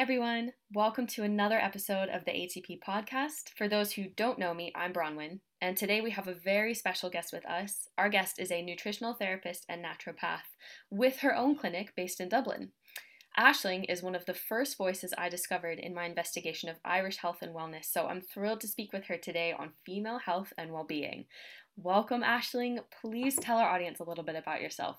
everyone. Welcome to another episode of the ATP podcast. For those who don't know me, I'm Bronwyn, and today we have a very special guest with us. Our guest is a nutritional therapist and naturopath with her own clinic based in Dublin. Ashling is one of the first voices I discovered in my investigation of Irish health and wellness, so I'm thrilled to speak with her today on female health and well-being. Welcome, Ashling. Please tell our audience a little bit about yourself.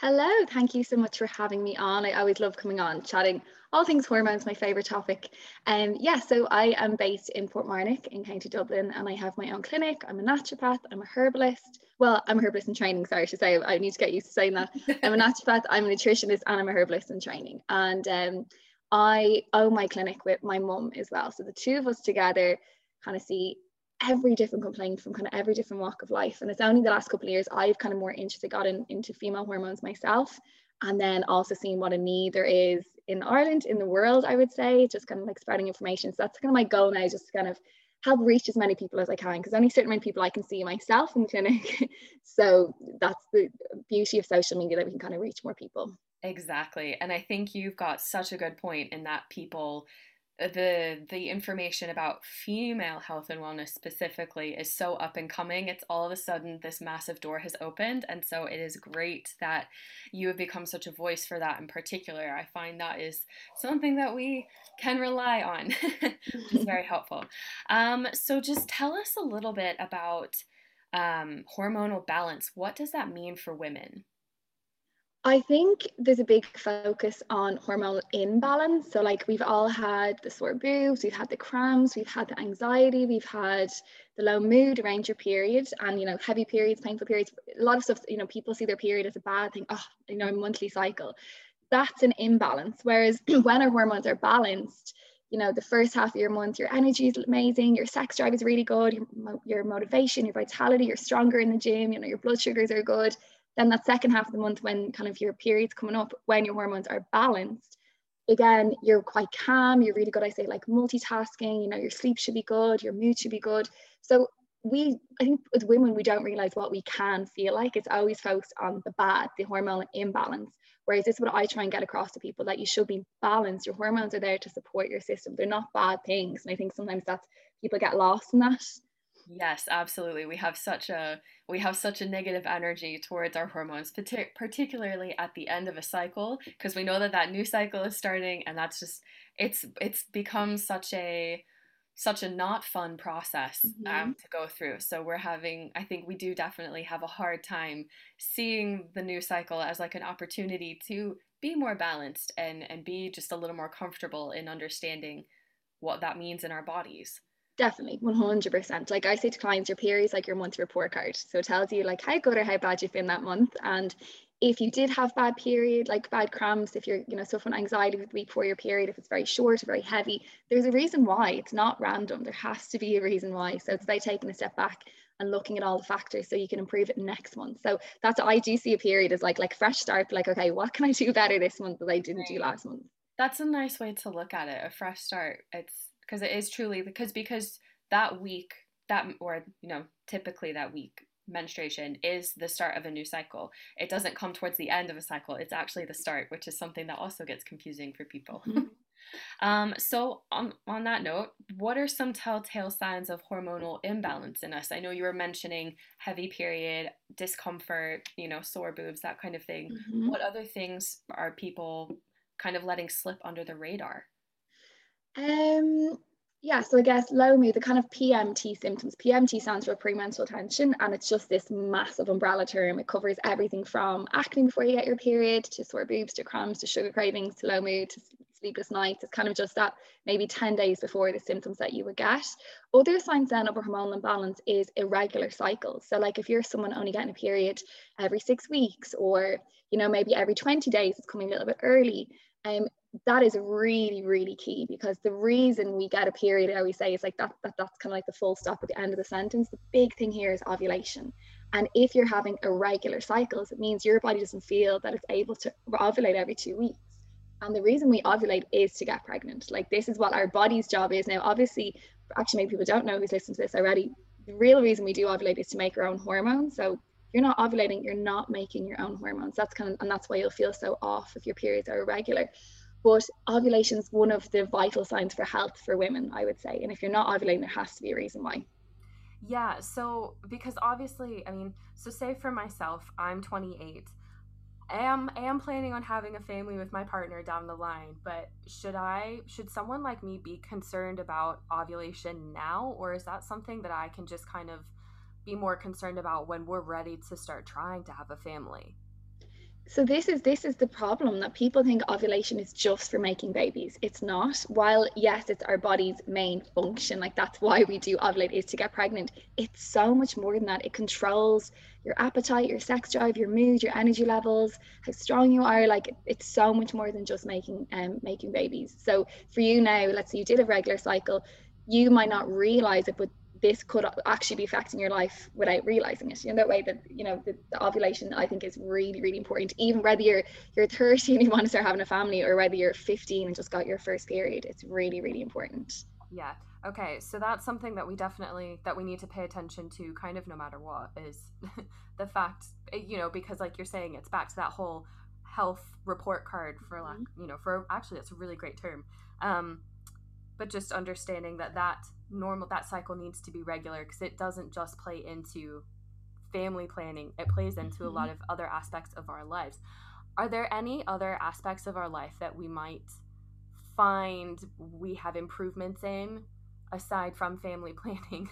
Hello, thank you so much for having me on. I always love coming on, chatting all things hormones, my favourite topic. And um, yeah, so I am based in Portmarnock in County Dublin and I have my own clinic. I'm a naturopath, I'm a herbalist. Well, I'm a herbalist in training, sorry to say, I need to get used to saying that. I'm a naturopath, I'm a nutritionist, and I'm a herbalist in training. And um, I own my clinic with my mum as well. So the two of us together kind of see every different complaint from kind of every different walk of life. And it's only the last couple of years I've kind of more interested gotten into female hormones myself. And then also seeing what a need there is in Ireland, in the world, I would say, just kind of like spreading information. So that's kind of my goal now, just to kind of help reach as many people as I can, because only certain of people I can see myself in the clinic. so that's the beauty of social media that we can kind of reach more people. Exactly. And I think you've got such a good point in that people the the information about female health and wellness specifically is so up and coming. It's all of a sudden this massive door has opened. And so it is great that you have become such a voice for that in particular. I find that is something that we can rely on. Which is very helpful. Um, so just tell us a little bit about um, hormonal balance. What does that mean for women I think there's a big focus on hormonal imbalance. So, like, we've all had the sore boobs, we've had the cramps, we've had the anxiety, we've had the low mood around your period, and you know, heavy periods, painful periods. A lot of stuff, you know, people see their period as a bad thing. Oh, you know, monthly cycle. That's an imbalance. Whereas when our hormones are balanced, you know, the first half of your month, your energy is amazing, your sex drive is really good, your, your motivation, your vitality, you're stronger in the gym, you know, your blood sugars are good then that second half of the month when kind of your periods coming up when your hormones are balanced again you're quite calm you're really good i say like multitasking you know your sleep should be good your mood should be good. So we i think as women we don't realize what we can feel like. It's always focused on the bad the hormonal imbalance. Whereas this is what i try and get across to people that you should be balanced. Your hormones are there to support your system. They're not bad things. And i think sometimes that's people get lost in that Yes, absolutely. We have such a we have such a negative energy towards our hormones, partic- particularly at the end of a cycle, because we know that that new cycle is starting, and that's just it's it's become such a such a not fun process um, mm-hmm. um, to go through. So we're having, I think we do definitely have a hard time seeing the new cycle as like an opportunity to be more balanced and and be just a little more comfortable in understanding what that means in our bodies. Definitely, 100%. Like I say to clients, your period is like your month report card. So it tells you like how good or how bad you've been that month. And if you did have bad period, like bad cramps, if you're, you know, suffering anxiety with the week before your period, if it's very short or very heavy, there's a reason why. It's not random. There has to be a reason why. So it's about taking a step back and looking at all the factors so you can improve it next month. So that's I do see a period as like like fresh start, like, okay, what can I do better this month that I didn't do last month? That's a nice way to look at it, a fresh start. It's because it is truly because because that week that or you know typically that week menstruation is the start of a new cycle. It doesn't come towards the end of a cycle. It's actually the start, which is something that also gets confusing for people. Mm-hmm. um, so on, on that note, what are some telltale signs of hormonal imbalance in us? I know you were mentioning heavy period, discomfort, you know, sore boobs, that kind of thing. Mm-hmm. What other things are people kind of letting slip under the radar? Um, yeah, so I guess low mood, the kind of PMT symptoms. PMT stands for premenstrual tension, and it's just this massive umbrella term. It covers everything from acne before you get your period to sore boobs to cramps to sugar cravings to low mood to sleepless nights. It's kind of just that maybe 10 days before the symptoms that you would get. Other signs then of a hormonal imbalance is irregular cycles. So, like if you're someone only getting a period every six weeks, or you know maybe every 20 days, it's coming a little bit early. Um, that is really really key because the reason we get a period i always say is like that, that that's kind of like the full stop at the end of the sentence. The big thing here is ovulation. And if you're having irregular cycles it means your body doesn't feel that it's able to ovulate every two weeks. And the reason we ovulate is to get pregnant. Like this is what our body's job is. Now obviously actually maybe people don't know who's listening to this already. The real reason we do ovulate is to make our own hormones. So you're not ovulating you're not making your own hormones. That's kind of and that's why you'll feel so off if your periods are irregular But ovulation is one of the vital signs for health for women, I would say. And if you're not ovulating, there has to be a reason why. Yeah, so because obviously, I mean, so say for myself, I'm 28. I am I am planning on having a family with my partner down the line, but should I should someone like me be concerned about ovulation now or is that something that I can just kind of be more concerned about when we're ready to start trying to have a family? So this is this is the problem that people think ovulation is just for making babies. It's not. While yes it's our body's main function like that's why we do ovulate is to get pregnant. It's so much more than that. It controls your appetite your sex drive your mood your energy levels how strong you are. Like it's so much more than just making um making babies. So for you now let's say you did a regular cycle you might not realize it but this could actually be affecting your life without realizing it. In that way, that you know the, the, ovulation, I think, is really, really important. Even whether you're you're 30 and you want to start having a family, or whether you're 15 and just got your first period, it's really, really important. Yeah. Okay. So that's something that we definitely that we need to pay attention to, kind of no matter what, is the fact, eh, you know, because like you're saying, it's back to that whole health report card for lack, mm-hmm. you know, for actually that's a really great term. Um, but just understanding that that normal that cycle needs to be regular because it doesn't just play into family planning it plays into mm-hmm. a lot of other aspects of our lives. Are there any other aspects of our life that we might find we have improvements in aside from family planning?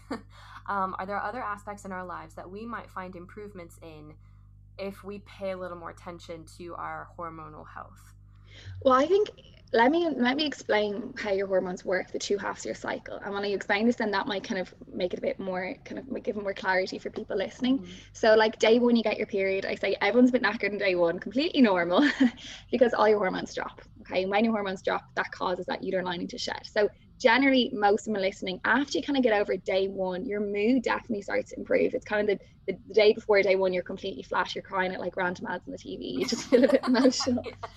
Um, are there other aspects in our lives that we might find improvements in if we pay a little more attention to our hormonal health? Well i think let me let me explain how your hormones work the two halves of your cycle. And when i explain this then that might kind of make it a bit more kind of give more clarity for people listening. Mm-hmm. so like day one you get your period. I say everyone's been knackered on day one completely normal because all your hormones drop okay? When your hormones drop that causes that uterine lining to shed. So generally most of them listening. After you kind of get over day one your mood definitely starts to improve. It's kind of the, the, the day before day one you're completely flat you're crying at like random ads on the tv you just feel a bit emotional. Yeah,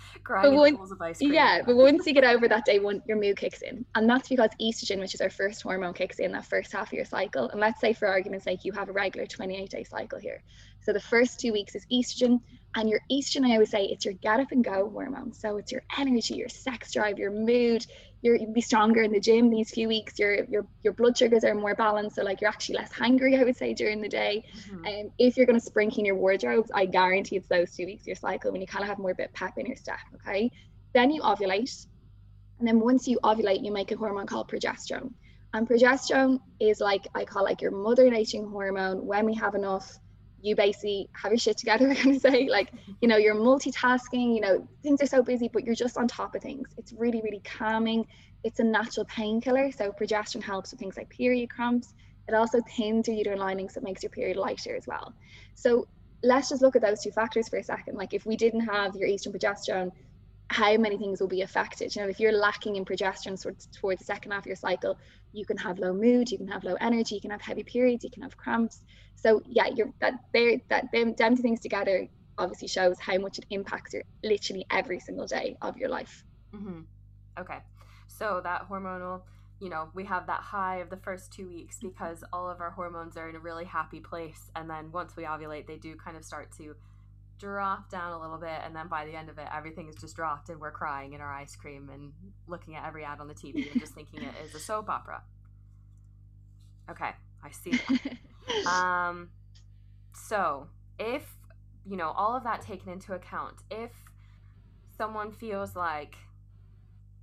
but once, yeah but once you get over that day one your mood kicks in. And that's because estrogen which is our first hormone kicks in that first half of your cycle. And let's say for argument's sake you have a regular 28 day cycle here. So the first two weeks is estrogen and your estrogen i always say it's your get up and go hormone. So it's your energy your sex drive your mood. You're you'll be stronger in the gym these few weeks. Your your your blood sugars are more balanced. So like you're actually less hungry i would say during the day. Mm-hmm. and um, if you're going to spring in your wardrobes i guarantee it's those two weeks of your cycle when you kind of have more bit pep in your step okay? Then you ovulate. And then once you ovulate you make a hormone called progesterone. And progesterone is like i call like your mother nature hormone when we have enough you basically have your shit together i'm to say like you know you're multitasking you know things are so busy but you're just on top of things. It's really really calming. It's a natural painkiller so progesterone helps with things like period cramps. It also thins your uterine lining so it makes your period lighter as well. So let's just look at those two factors for a second. Like if we didn't have your eastern progesterone how many things will be affected. You know, if you're lacking in progesterone towards, towards the second half of your cycle, you can have low mood, you can have low energy, you can have heavy periods, you can have cramps. So yeah, you're that there that them, them two things together obviously shows how much it impacts your literally every single day of your life. Mm-hmm. Okay, so that hormonal, you know, we have that high of the first two weeks because all of our hormones are in a really happy place, and then once we ovulate, they do kind of start to drop down a little bit and then by the end of it everything is just dropped and we're crying in our ice cream and looking at every ad on the tv and just thinking it is a soap opera. Okay i see um so if you know all of that taken into account if someone feels like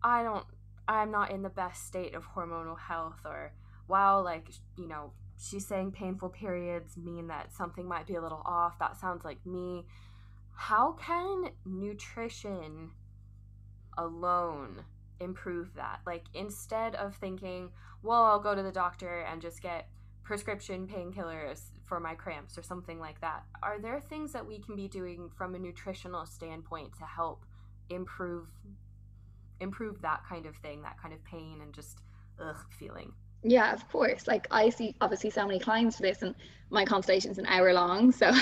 i don't i'm not in the best state of hormonal health or wow like you know she's saying painful periods mean that something might be a little off that sounds like me how can nutrition alone improve that? Like instead of thinking, well, I'll go to the doctor and just get prescription painkillers for my cramps or something like that. Are there things that we can be doing from a nutritional standpoint to help improve improve that kind of thing, that kind of pain and just ugh feeling? Yeah, of course. Like I see obviously so many clients for this and my consultation's an hour long. So,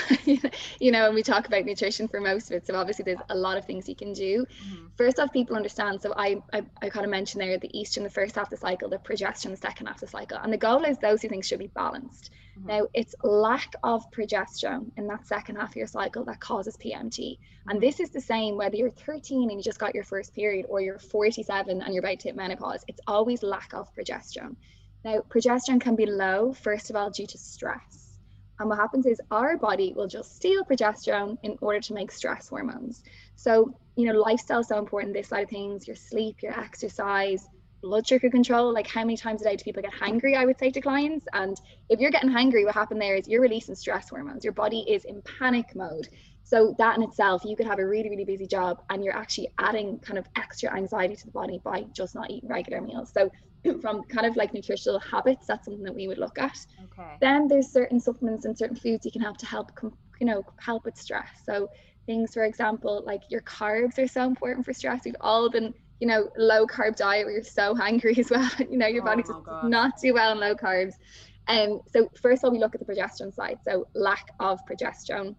you know, and we talk about nutrition for most of it. So obviously there's a lot of things you can do. Mm-hmm. First off, people understand. So I, I, I kind of mentioned there the estrogen the first half of the cycle, the progesterone the second half of the cycle. And the goal is those two things should be balanced. Mm-hmm. Now, it's lack of progesterone in that second half of your cycle that causes PMT. And mm-hmm. this is the same whether you're 13 and you just got your first period or you're 47 and you're about to hit menopause. It's always lack of progesterone. Now, progesterone can be low, first of all, due to stress. And what happens is our body will just steal progesterone in order to make stress hormones. So, you know, lifestyle is so important, this side of things, your sleep, your exercise, blood sugar control like how many times a day do people get hangry i would say to clients and if you're getting hangry what happened there is you're releasing stress hormones your body is in panic mode so that in itself you could have a really really busy job and you're actually adding kind of extra anxiety to the body by just not eating regular meals so from kind of like nutritional habits that's something that we would look at okay then there's certain supplements and certain foods you can have to help you know help with stress so things for example like your carbs are so important for stress we've all been you know, low carb diet where you're so hungry as well. you know, your oh body's not too well on low carbs. Um, so first of all, we look at the progesterone side. So lack of progesterone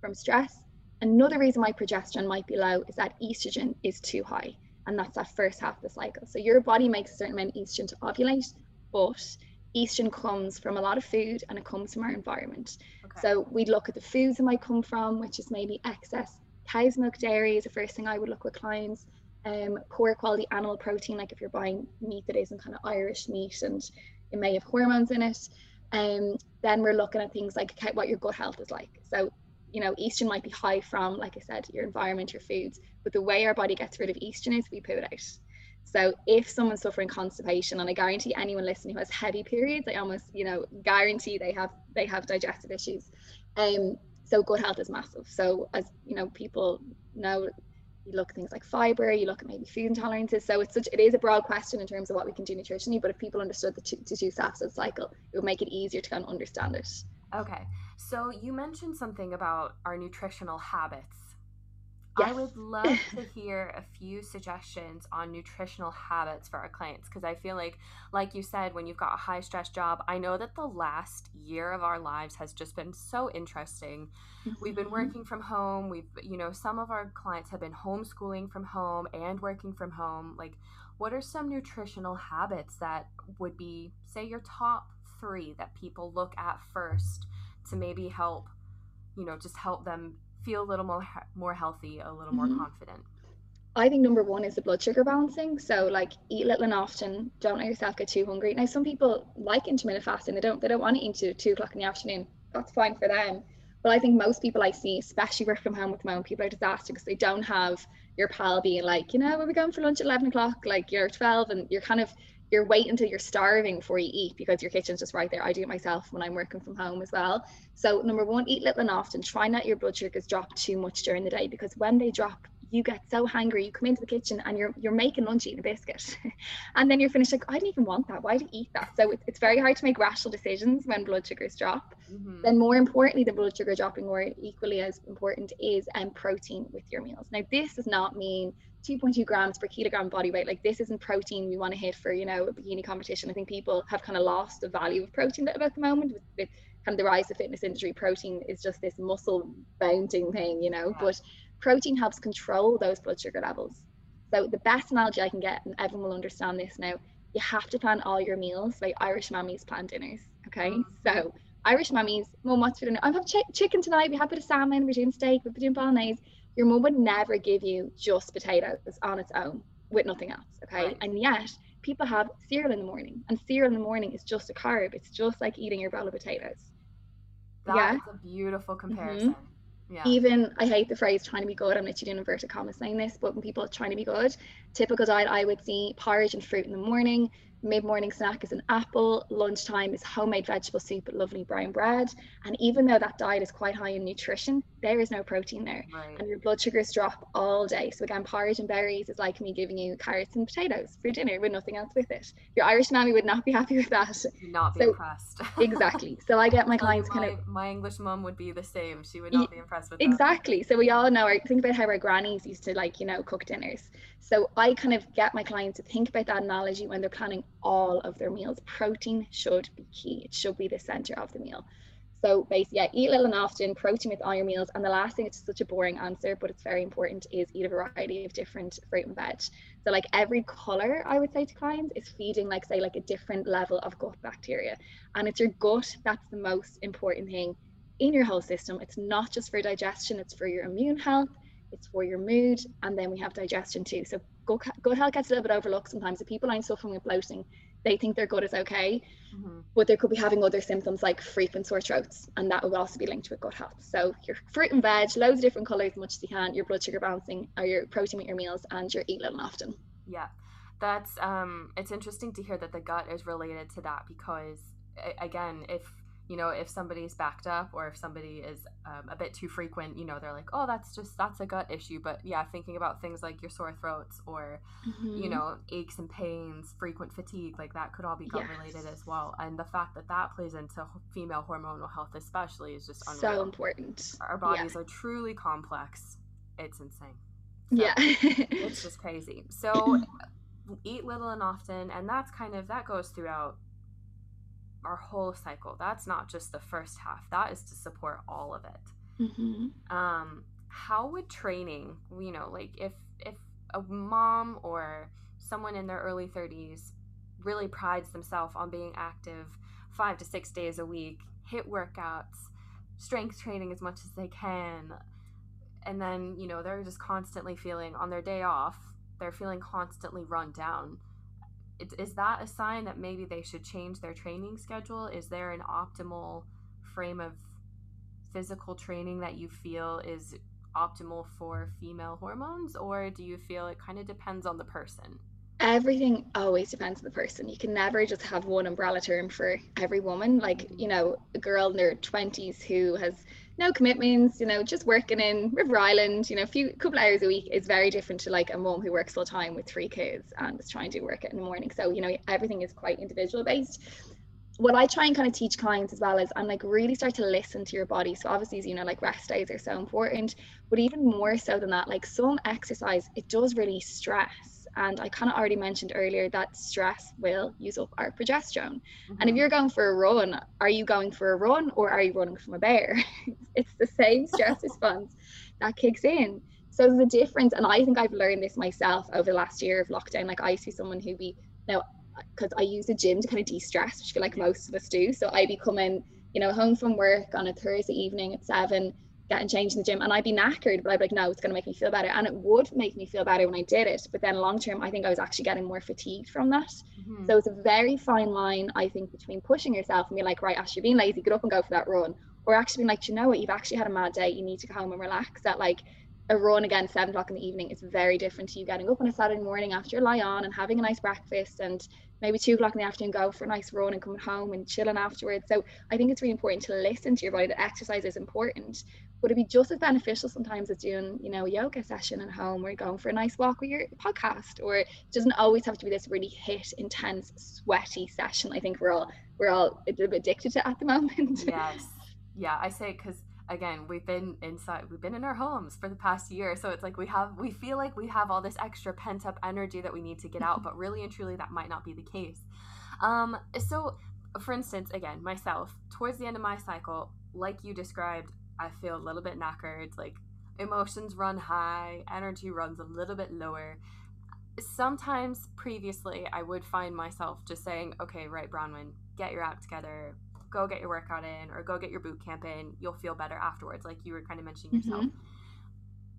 from stress. Another reason why progesterone might be low is that estrogen is too high. And that's that first half of the cycle. So your body makes a certain amount of estrogen to ovulate, but estrogen comes from a lot of food and it comes from our environment. Okay. So we'd look at the foods it might come from, which is maybe excess cow's milk dairy is the first thing I would look with clients um, poor quality animal protein, like if you're buying meat that isn't kind of Irish meat and it may have hormones in it. Um, then we're looking at things like what your gut health is like. So, you know, estrogen might be high from, like I said, your environment, your foods, but the way our body gets rid of estrogen is we poo it out. So if someone's suffering constipation, and I guarantee anyone listening who has heavy periods, I almost, you know, guarantee they have they have digestive issues. Um, so gut health is massive. So as you know, people know you look at things like fiber, you look at maybe food intolerances. So it's such it is a broad question in terms of what we can do nutritionally, but if people understood the two, the two steps cycle, it would make it easier to kind of understand it. Okay. So you mentioned something about our nutritional habits Yes. I would love to hear a few suggestions on nutritional habits for our clients because I feel like, like you said, when you've got a high stress job, I know that the last year of our lives has just been so interesting. Mm-hmm. We've been mm-hmm. working from home. We've, you know, some of our clients have been homeschooling from home and working from home. Like, what are some nutritional habits that would be, say, your top three that people look at first to maybe help, you know, just help them feel a little more more healthy, a little more mm-hmm. confident? I think number one is the blood sugar balancing. So like eat little and often. Don't let yourself get too hungry. Now some people like intermittent fasting. They don't they don't want to eat until two o'clock in the afternoon. That's fine for them. But I think most people I see, especially work from home with my own people, are disaster because they don't have your pal being like, you know, are we going for lunch at eleven o'clock? Like you're twelve and you're kind of you're waiting until you're starving before you eat because your kitchen's just right there. I do it myself when I'm working from home as well. So number one, eat little and often. Try not your blood sugars drop too much during the day because when they drop, you get so hungry. You come into the kitchen and you're you're making lunch eating a biscuit, and then you're finished like I didn't even want that. Why did you eat that? So it's, it's very hard to make rational decisions when blood sugars drop. Mm-hmm. Then more importantly, the blood sugar dropping, or equally as important, is um, protein with your meals. Now this does not mean 2.2 grams per kilogram body weight. Like this isn't protein we want to hit for, you know, a bikini competition. I think people have kind of lost the value of protein at the moment with, with kind of the rise of fitness industry. Protein is just this muscle bounding thing, you know, yeah. but protein helps control those blood sugar levels. So the best analogy I can get, and everyone will understand this now, you have to plan all your meals like Irish mummies plan dinners. Okay. Mm. So Irish mummies, mum, what's for dinner? I'm having ch- chicken tonight. We have a bit of salmon, we're doing steak, we're doing bolognese your mum would never give you just potatoes on its own with nothing else. Okay. Right. And yet people have cereal in the morning, and cereal in the morning is just a carb. It's just like eating your bowl of potatoes. That's yeah. a beautiful mm-hmm. comparison. Mm-hmm. Yeah. Even I hate the phrase trying to be good. I'm literally doing inverted commas saying this, but when people are trying to be good, typical diet I would see porridge and fruit in the morning, mid-morning snack is an apple lunchtime is homemade vegetable soup with lovely brown bread and even though that diet is quite high in nutrition there is no protein there right. and your blood sugars drop all day so again porridge and berries is like me giving you carrots and potatoes for dinner with nothing else with it your irish mammy would not be happy with that not be so, impressed exactly so i get my clients my, kind of my english mom would be the same she would not be impressed with exactly that. so we all know think about how our grannies used to like you know cook dinners so I kind of get my clients to think about that analogy when they're planning all of their meals. Protein should be key. It should be the center of the meal. So basically, yeah, eat little and often, protein with all your meals. And the last thing, it's such a boring answer, but it's very important, is eat a variety of different fruit and veg. So like every color, I would say to clients, is feeding like say like a different level of gut bacteria. And it's your gut that's the most important thing in your whole system. It's not just for digestion, it's for your immune health, it's for your mood, and then we have digestion too. So gut, gut health gets a little bit overlooked sometimes. The people I'm suffering with bloating, they think their gut is okay, mm-hmm. but they could be having other symptoms like frequent sore throats, and that would also be linked with gut health. So your fruit and veg, loads of different colors, as much as you can. Your blood sugar balancing, or your protein with your meals, and your eat little often. Yeah, that's um. It's interesting to hear that the gut is related to that because again, if you know if somebody's backed up or if somebody is um, a bit too frequent you know they're like oh that's just that's a gut issue but yeah thinking about things like your sore throats or mm-hmm. you know aches and pains frequent fatigue like that could all be gut yes. related as well and the fact that that plays into female hormonal health especially is just unreal. so important our bodies yeah. are truly complex it's insane so yeah it's just crazy so eat little and often and that's kind of that goes throughout our whole cycle. That's not just the first half. That is to support all of it. Mm-hmm. Um, how would training, you know, like if if a mom or someone in their early 30s really prides themselves on being active five to six days a week, HIIT workouts, strength training as much as they can, and then you know they're just constantly feeling on their day off, they're feeling constantly run down is that a sign that maybe they should change their training schedule? Is there an optimal frame of physical training that you feel is optimal for female hormones, or do you feel it kind of depends on the person? Everything always depends on the person. You can never just have one umbrella term for every woman. Like, mm-hmm. you know, a girl in their 20s who has no commitments, you know, just working in River Island, you know, a few couple hours a week is very different to like a mom who works full time with three kids and is trying to work it in the morning. So, you know, everything is quite individual based. What I try and kind of teach clients as well is I'm like really start to listen to your body. So obviously, you know, like rest days are so important, but even more so than that, like some exercise, it does really stress and I kind of already mentioned earlier that stress will use up our progesterone. Mm-hmm. And if mm-hmm. you're going for a run, are you going for a run or are you running from a bear? it's the same stress response that kicks in. So there's a difference. And I think I've learned this myself over the last year of lockdown. Like I see someone who be now because I use the gym to kind of de-stress, which I feel like most of us do. So I'd be coming, you know, home from work on a Thursday evening at seven getting changed in the gym and I'd be knackered, but I'd be like, no, it's going to make me feel better. And it would make me feel better when I did it. But then long term, I think I was actually getting more fatigued from that. Mm-hmm. So it's a very fine line, I think, between pushing yourself and being like, right, Ash, you're being lazy, get up and go for that run. Or actually being like, you know what, you've actually had a mad day, you need to go home and relax. That like a run again, seven o'clock in the evening is very different to you getting up on a Saturday morning after lie on and having a nice breakfast and maybe two o'clock in the afternoon go for a nice run and coming home and chilling afterwards. So I think it's really important to listen to your body. That exercise is important, but it'd be just as beneficial sometimes as doing, you know, a yoga session at home or going for a nice walk with your podcast. Or it doesn't always have to be this really HIIT, intense, sweaty session. I think we're all we're all a bit addicted to at the moment. Yes. Yeah, I say because again we've been inside we've been in our homes for the past year so it's like we have we feel like we have all this extra pent up energy that we need to get out but really and truly that might not be the case. Um so for instance again myself towards the end of my cycle like you described i feel a little bit knackered like emotions run high energy runs a little bit lower. Sometimes previously i would find myself just saying okay right bronwyn get your act together go get your workout in or go get your boot camp in you'll feel better afterwards like you were kind of mentioning mm-hmm. yourself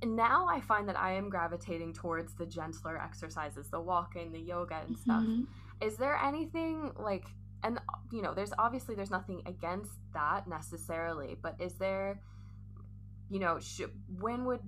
and now i find that i am gravitating towards the gentler exercises the walking the yoga and stuff mm-hmm. is there anything like and you know there's obviously there's nothing against that necessarily but is there you know sh- when would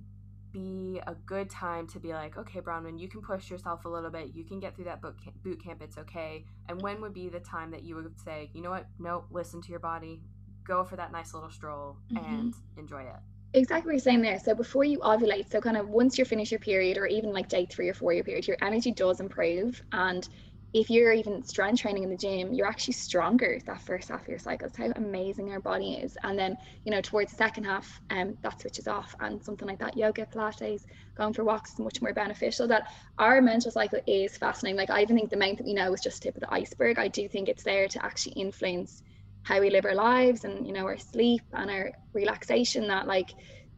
be a good time to be like, okay, Bronwyn, you can push yourself a little bit. You can get through that boot camp, boot camp. It's okay. And when would be the time that you would say, you know what? No, listen to your body. Go for that nice little stroll mm-hmm. and enjoy it. Exactly what you're saying there. So before you ovulate, so kind of once you're finished your period, or even like day three or four year period, your energy does improve, and if you're even strength training in the gym, you're actually stronger that first half of your cycle. It's how amazing our body is. And then, you know, towards the second half, um, that switches off and something like that, yoga, Pilates, going for walks is much more beneficial. That our menstrual cycle is fascinating. Like I even think the amount that we know is just tip of the iceberg. I do think it's there to actually influence how we live our lives and you know our sleep and our relaxation that like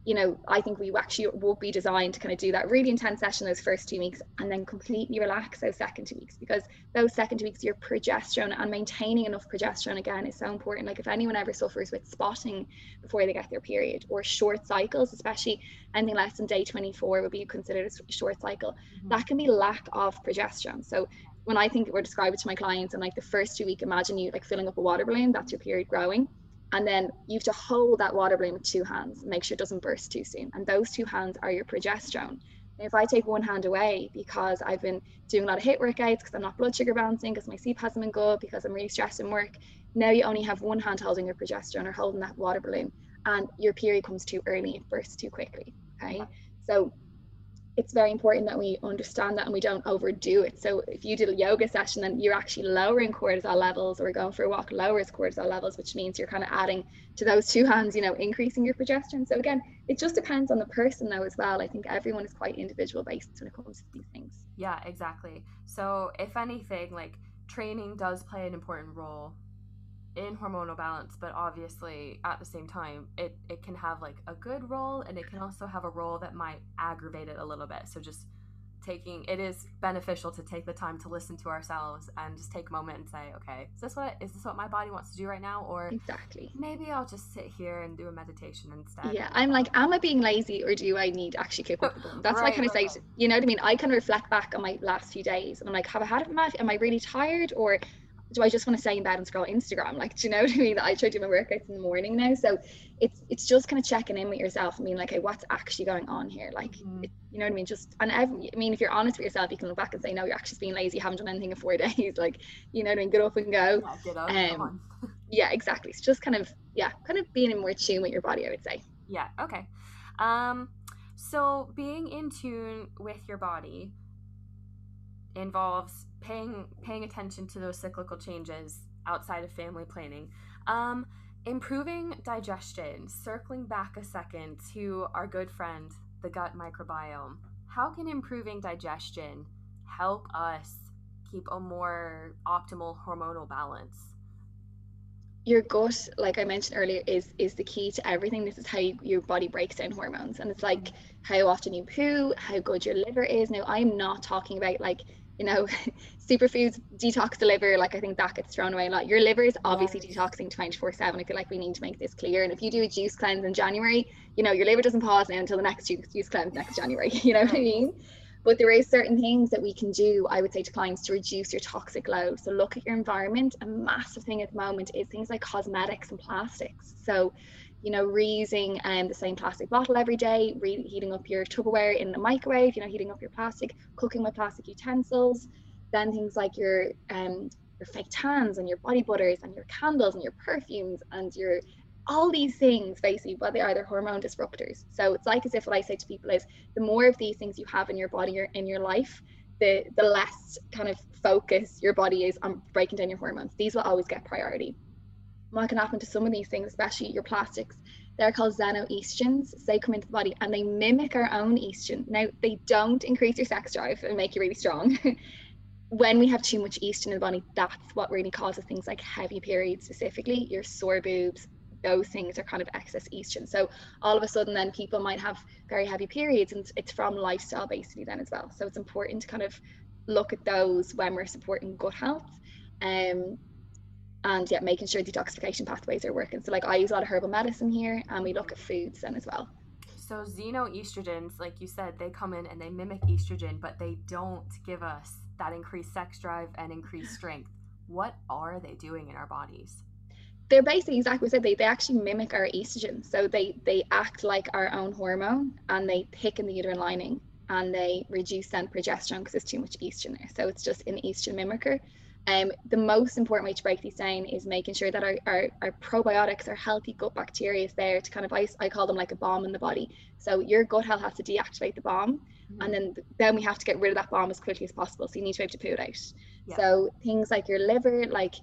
you know, I think we actually will be designed to kind of do that really intense session those first two weeks and then completely relax those second two weeks because those second two weeks, your progesterone and maintaining enough progesterone again is so important. Like if anyone ever suffers with spotting before they get their period or short cycles, especially anything less than day 24 would be considered a short cycle, mm-hmm. that can be lack of progesterone. So when I think or describe it to my clients and like the first two week, imagine you like filling up a water balloon, that's your period growing and then you have to hold that water balloon with two hands, make sure it doesn't burst too soon. And those two hands are your progesterone. And if I take one hand away because I've been doing a lot of HIIT workouts, because I'm not blood sugar balancing, because my sleep hasn't been good, because I'm really stressed in work, now you only have one hand holding your progesterone or holding that water balloon, and your period comes too early, it bursts too quickly. Okay. So it's very important that we understand that and we don't overdo it. So if you did a yoga session, then you're actually lowering cortisol levels or going for a walk lowers cortisol levels, which means you're kind of adding to those two hands, you know, increasing your progesterone. So again, it just depends on the person though as well. I think everyone is quite individual based when it comes to these things. Yeah, exactly. So if anything, like training does play an important role in hormonal balance but obviously at the same time it it can have like a good role and it can also have a role that might aggravate it a little bit. So just taking it is beneficial to take the time to listen to ourselves and just take a moment and say okay is this what is this what my body wants to do right now? Or exactly. maybe i'll just sit here and do a meditation instead. Yeah i'm like am i being lazy or do i need actually keep up with them? That's right, what i kind of right. say you know what i mean? I can reflect back on my last few days and i'm like have i had enough? Am i really tired? Or do I just want to stay in bed and scroll Instagram? Like, do you know what I mean? That I try to do my workouts in the morning now. So it's it's just kind of checking in with yourself. I mean, like, hey, what's actually going on here? Like, mm-hmm. it, you know what I mean? Just and every, I mean, if you're honest with yourself, you can look back and say, no, you're actually being lazy. You haven't done anything in four days. Like, you know what I mean? Get up and go. Yeah, get up, um, yeah, exactly. It's just kind of yeah, kind of being in more tune with your body. I would say. Yeah. Okay. Um. So being in tune with your body involves paying paying attention to those cyclical changes outside of family planning. Um, improving digestion, circling back a second to our good friend, the gut microbiome. How can improving digestion help us keep a more optimal hormonal balance? Your gut, like I mentioned earlier, is is the key to everything. This is how you, your body breaks down hormones, and it's like how often you poo, how good your liver is. Now, I'm not talking about like you know, superfoods detox the liver. Like I think that gets thrown away a lot. Your liver is obviously detoxing 24 7. I feel like we need to make this clear. And if you do a juice cleanse in January, you know, your liver doesn't pause now until the next juice, juice cleanse next January. You know what I mean? But there is certain things that we can do, I would say to clients to reduce your toxic load. So look at your environment. A massive thing at the moment is things like cosmetics and plastics. So you know, reusing um, the same plastic bottle every day, reheating up your Tupperware in the microwave, you know, heating up your plastic, cooking with plastic utensils, then things like your um, your fake tans and your body butters and your candles and your perfumes and your all these things basically but they are they're hormone disruptors. So it's like as if what i say to people is the more of these things you have in your body or in your life the the less kind of focus your body is on breaking down your hormones. These will always get priority what can happen to some of these things, especially your plastics, they're called xenoestrogens. They come into the body and they mimic our own estrogen. Now, they don't increase your sex drive and make you really strong. when we have too much estrogen in the body, that's what really causes things like heavy periods, specifically your sore boobs. Those things are kind of excess estrogen. So all of a sudden, then people might have very heavy periods, and it's from lifestyle basically then as well. So it's important to kind of look at those when we're supporting gut health. Um, and yeah, making sure detoxification pathways are working. So like I use a lot of herbal medicine here, and we look at foods then as well. So xenoestrogens, like you said, they come in and they mimic estrogen, but they don't give us that increased sex drive and increased strength. What are they doing in our bodies? They're basically exactly what I said. They, they actually mimic our estrogen. So they they act like our own hormone and they thicken the uterine lining and they reduce then progesterone because there's too much estrogen there. So it's just an estrogen mimicker. Um, the most important way to break these down is making sure that our, our, our probiotics, our healthy gut bacteria is there to kind of, I, I call them like a bomb in the body. So your gut health has to deactivate the bomb mm-hmm. and then then we have to get rid of that bomb as quickly as possible. So you need to be able to put it out. Yeah. So things like your liver, like,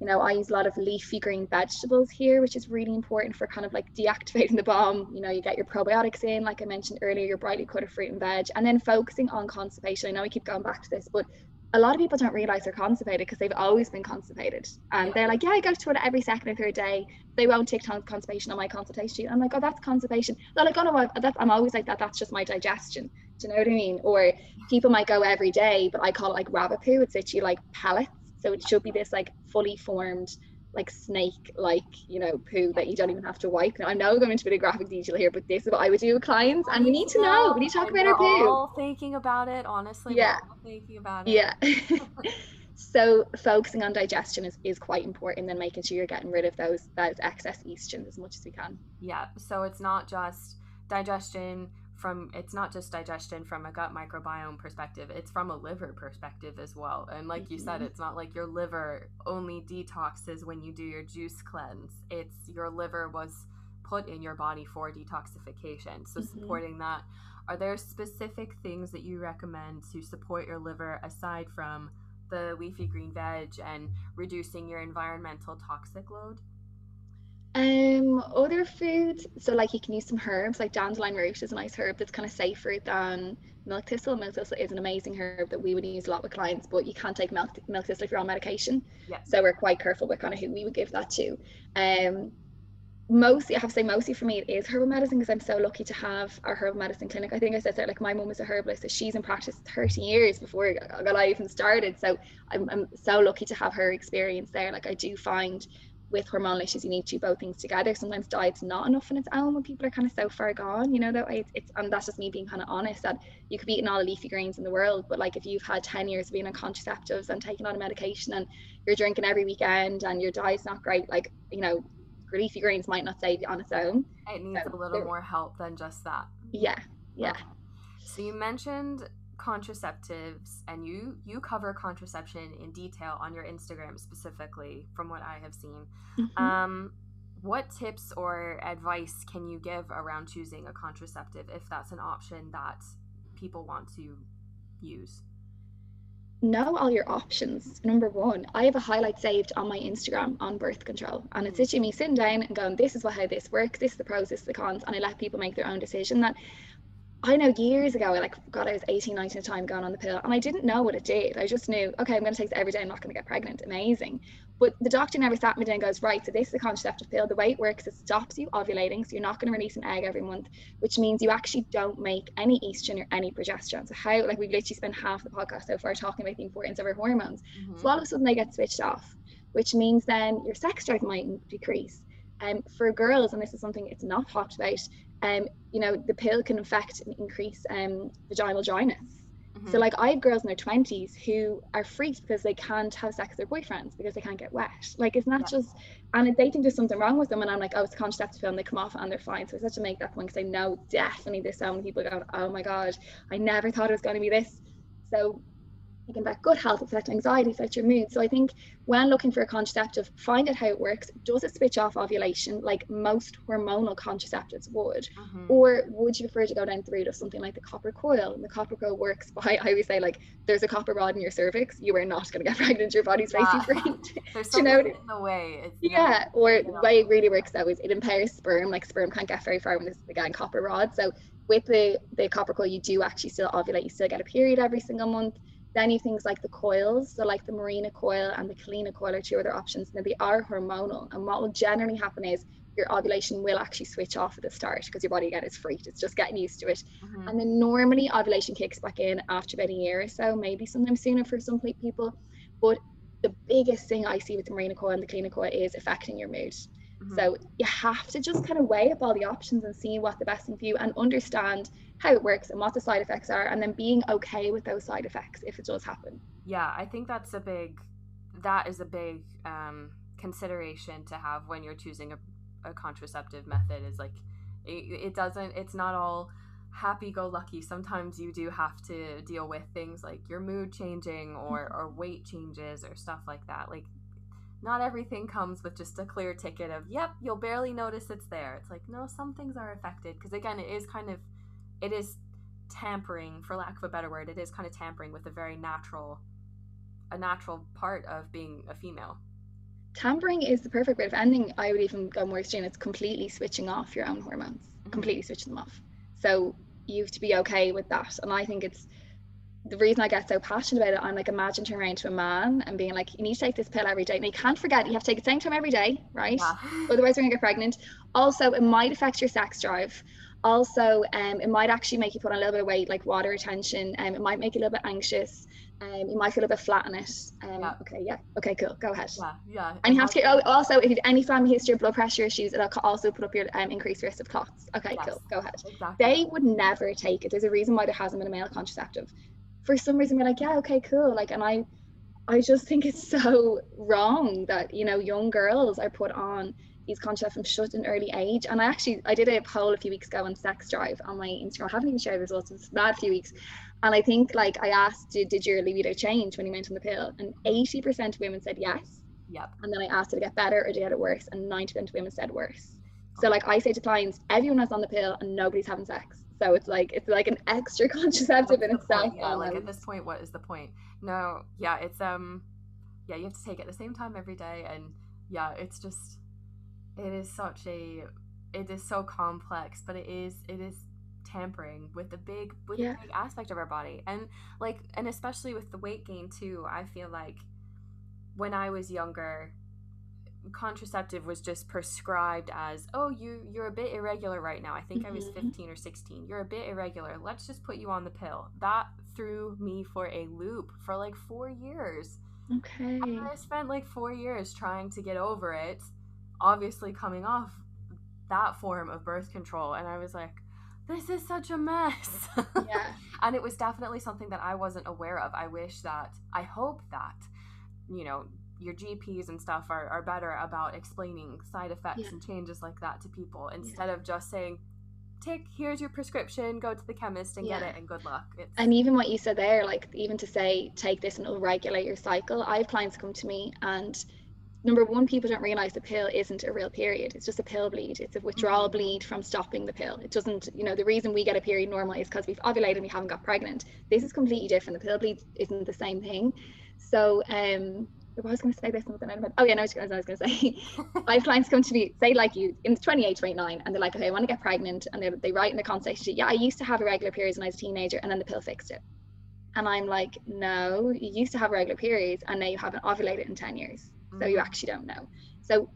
you know, I use a lot of leafy green vegetables here, which is really important for kind of like deactivating the bomb. You know, you get your probiotics in, like I mentioned earlier, your brightly colored fruit and veg, and then focusing on constipation. I know we keep going back to this, but a lot of people don't realize they're constipated because they've always been constipated. And they're like, yeah, I go to toilet every second or third day. They won't take constipation on my consultation sheet. I'm like, oh, that's constipation. They're like, oh, no, that's, I'm always like that. That's just my digestion. Do you know what I mean? Or people might go every day, but I call it like rabbit poo. It's literally like pellets. So it should be this like fully formed like snake like you know poo that you don't even have to wipe. Now i know i'm going into a bit of graphic detail here but this is what i would do with clients and we need to know. We need to talk about our poo. All thinking about it honestly. Yeah. thinking about it. Yeah. So focusing on digestion is, is quite important and then making sure you're getting rid of those those excess estrogen as much as we can. Yeah. So it's not just digestion from it's not just digestion from a gut microbiome perspective it's from a liver perspective as well and like you said mm-hmm. it's not like your liver only detoxes when you do your juice cleanse it's your liver was put in your body for detoxification so mm-hmm. supporting that are there specific things that you recommend to support your liver aside from the leafy green veg and reducing your environmental toxic load um, other foods, so like you can use some herbs, like dandelion root is a nice herb that's kind of safer than milk thistle. Milk thistle is an amazing herb that we would use a lot with clients, but you can't take milk, milk thistle if you're on medication. Yeah. So we're quite careful with kind of who we would give that to. Um, mostly, I have to say, mostly for me, it is herbal medicine because I'm so lucky to have our herbal medicine clinic. I think I said that, like, my mum is a herbalist, so she's in practice 30 years before I got I even started. So I'm, I'm so lucky to have her experience there. Like, I do find with hormonal issues, you need to do both things together. Sometimes diet's not enough on its own when people are kind of so far gone, you know, that way it's, it's and that's just me being kind of honest that you could be eating all the leafy greens in the world, but like if you've had 10 years of being on contraceptives and taking on a medication and you're drinking every weekend and your diet's not great, like, you know, leafy greens might not save you on its own. It needs so, a little more help than just that. Yeah. Yeah. So you mentioned contraceptives and you you cover contraception in detail on your instagram specifically from what i have seen. Mm-hmm. um what tips or advice can you give around choosing a contraceptive if that's an option that people want to use? Know all your options number one. I have a highlight saved on my instagram on birth control and it's literally me sitting down and going this is what how this works this is the pros this is the cons and i let people make their own decision that I know years ago, I like, God, I was 18, 19 at the time going on the pill and I didn't know what it did. I just knew, okay, I'm going to take it every day. I'm not going to get pregnant. Amazing. But the doctor never sat me down and goes, right, so this is a contraceptive pill. The way it works, it stops you ovulating. So you're not going to release an egg every month, which means you actually don't make any estrogen or any progesterone. So how, like we've literally spent half the podcast so far talking about the importance of our hormones. Mm-hmm. So all of a sudden they get switched off, which means then your sex drive might decrease. Um, for girls, and this is something it's not talked about, um, you know, the pill can affect and increase um, vaginal dryness. Mm-hmm. So, like, I have girls in their 20s who are freaked because they can't have sex with their boyfriends because they can't get wet. Like, it's not yeah. just, and they think there's something wrong with them. And I'm like, oh, it's a contraceptive pill, and they come off and they're fine. So, I have to make that point because I know definitely there's so many people going, oh my God, I never thought it was going to be this. So, can affect gut health, affect anxiety, affect your mood. So I think when looking for a contraceptive, find out how it works. Does it switch off ovulation like most hormonal contraceptives would? Mm-hmm. Or would you prefer to go down the route of something like the copper coil? And the copper coil works by, I always say, like, there's a copper rod in your cervix, you are not going to get pregnant. Your body's yeah. basically free. there's something you know? in the way. It's, yeah. Or the way it really works, though, is it impairs sperm. Like, sperm can't get very far when there's, again, copper rod. So with the, the copper coil, you do actually still ovulate. You still get a period every single month then you things like the coils, so like the Mirena coil and the Kyleena coil are two other options. Now they are hormonal, and what will generally happen is your ovulation will actually switch off at the start because your body again is freaked. It's just getting used to it. Mm-hmm. And then normally ovulation kicks back in after about a year or so, maybe sometimes sooner for some people. But the biggest thing I see with the Mirena coil and the Kyleena coil is affecting your mood. Mm-hmm. So you have to just kind of weigh up all the options and see what the best thing for you and understand how it works and what the side effects are and then being okay with those side effects if it does happen yeah i think that's a big that is a big um, consideration to have when you're choosing a, a contraceptive method is like it, it doesn't it's not all happy go lucky sometimes you do have to deal with things like your mood changing or mm-hmm. or weight changes or stuff like that like not everything comes with just a clear ticket of yep you'll barely notice it's there. It's like no some things are affected because again it is kind of it is tampering for lack of a better word it is kind of tampering with a very natural a natural part of being a female. Tampering is the perfect way of ending i would even go more extreme it's completely switching off your own hormones mm-hmm. completely switching them off. So you have to be okay with that and i think it's the reason I get so passionate about it, I'm like, imagine turning around to a man and being like, you need to take this pill every day. Now you can't forget, you have to take it same time every day, right? Yeah. Otherwise, you're gonna get pregnant. Also, it might affect your sex drive. Also, um, it might actually make you put on a little bit of weight, like water retention. Um, it might make you a little bit anxious. Um, you might feel a bit flat in it. Um, yeah. Okay, yeah. Okay, cool. Go ahead. Yeah, yeah. And you have to oh, also, if you have any family history of blood pressure issues, it'll also put up your um, increased risk of clots. Okay, yes. cool. Go ahead. Exactly. They would never take it. There's a reason why there hasn't been a male contraceptive. For some reason, we're like, yeah, okay, cool. Like, and I, I just think it's so wrong that you know young girls are put on these contraceptives from such an early age. And I actually I did a poll a few weeks ago on Sex Drive on my Instagram. I haven't even shared the results. It's that few weeks. And I think like I asked, did, did your libido change when you went on the pill? And 80% of women said yes. Yep. And then I asked, did it get better or did it get worse? And 90% of women said worse. So like I say to clients, everyone is on the pill and nobody's having sex. So it's like it's like an extra contraceptive in itself. Yeah, like at this point, what is the point? No, yeah, it's um, yeah, you have to take it at the same time every day, and yeah, it's just, it is such a, it is so complex, but it is it is tampering with the big with yeah. the big aspect of our body and like and especially with the weight gain too i feel like when i was younger contraceptive was just prescribed as oh you you're a bit irregular right now i think mm-hmm. i was mm-hmm. 15 or 16 you're a bit irregular let's just put you on the pill that threw me for a loop for like four years okay and i spent like four years trying to get over it obviously coming off that form of birth control and i was like this is such a mess. Yeah. and it was definitely something that I wasn't aware of. I wish that, I hope that, you know, your GPs and stuff are, are better about explaining side effects yeah. and changes like that to people instead yeah. of just saying, take, here's your prescription, go to the chemist and yeah. get it, and good luck. It's... And even what you said there, like even to say, take this and it'll regulate your cycle. I have clients come to me and number one, people don't realize the pill isn't a real period. It's just a pill bleed. It's a withdrawal mm-hmm. bleed from stopping the pill. It doesn't, you know, the reason we get a period normally is because we've ovulated and we haven't got pregnant. This is completely different. The pill bleed isn't the same thing. So, um, I was going to say this and then oh yeah, no, I was going to say, I have clients come to me, say like you, in 28, 29, and they're like, okay, I want to get pregnant, and they they write in the consultation, yeah, I used to have irregular periods when I was a teenager, and then the pill fixed it. And I'm like, no, you used to have regular periods, and now you haven't ovulated in 10 years so you mm. actually don't know. So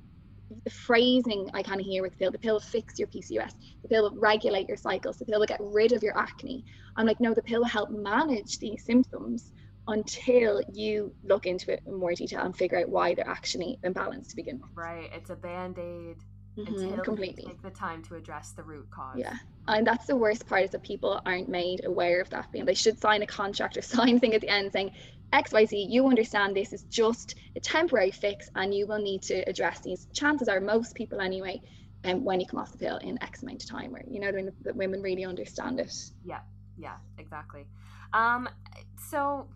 the phrasing I kind of hear with the pill, the pill will fix your PCOS, the pill will regulate your cycles, the pill will get rid of your acne. I'm like, no, the pill will help manage these symptoms until you look into it in more detail and figure out why they're actually imbalanced to begin with. Right. It's a band-aid mm-hmm, until completely. take the time to address the root cause. Yeah. And that's the worst part is that people aren't made aware of that being they should sign a contract or sign thing at the end saying XYZ, you understand this is just a temporary fix and you will need to address these. Chances are, most people anyway, um, when you come off the pill in X amount of time, where you know that women really understand it. Yeah, yeah, exactly. Um, so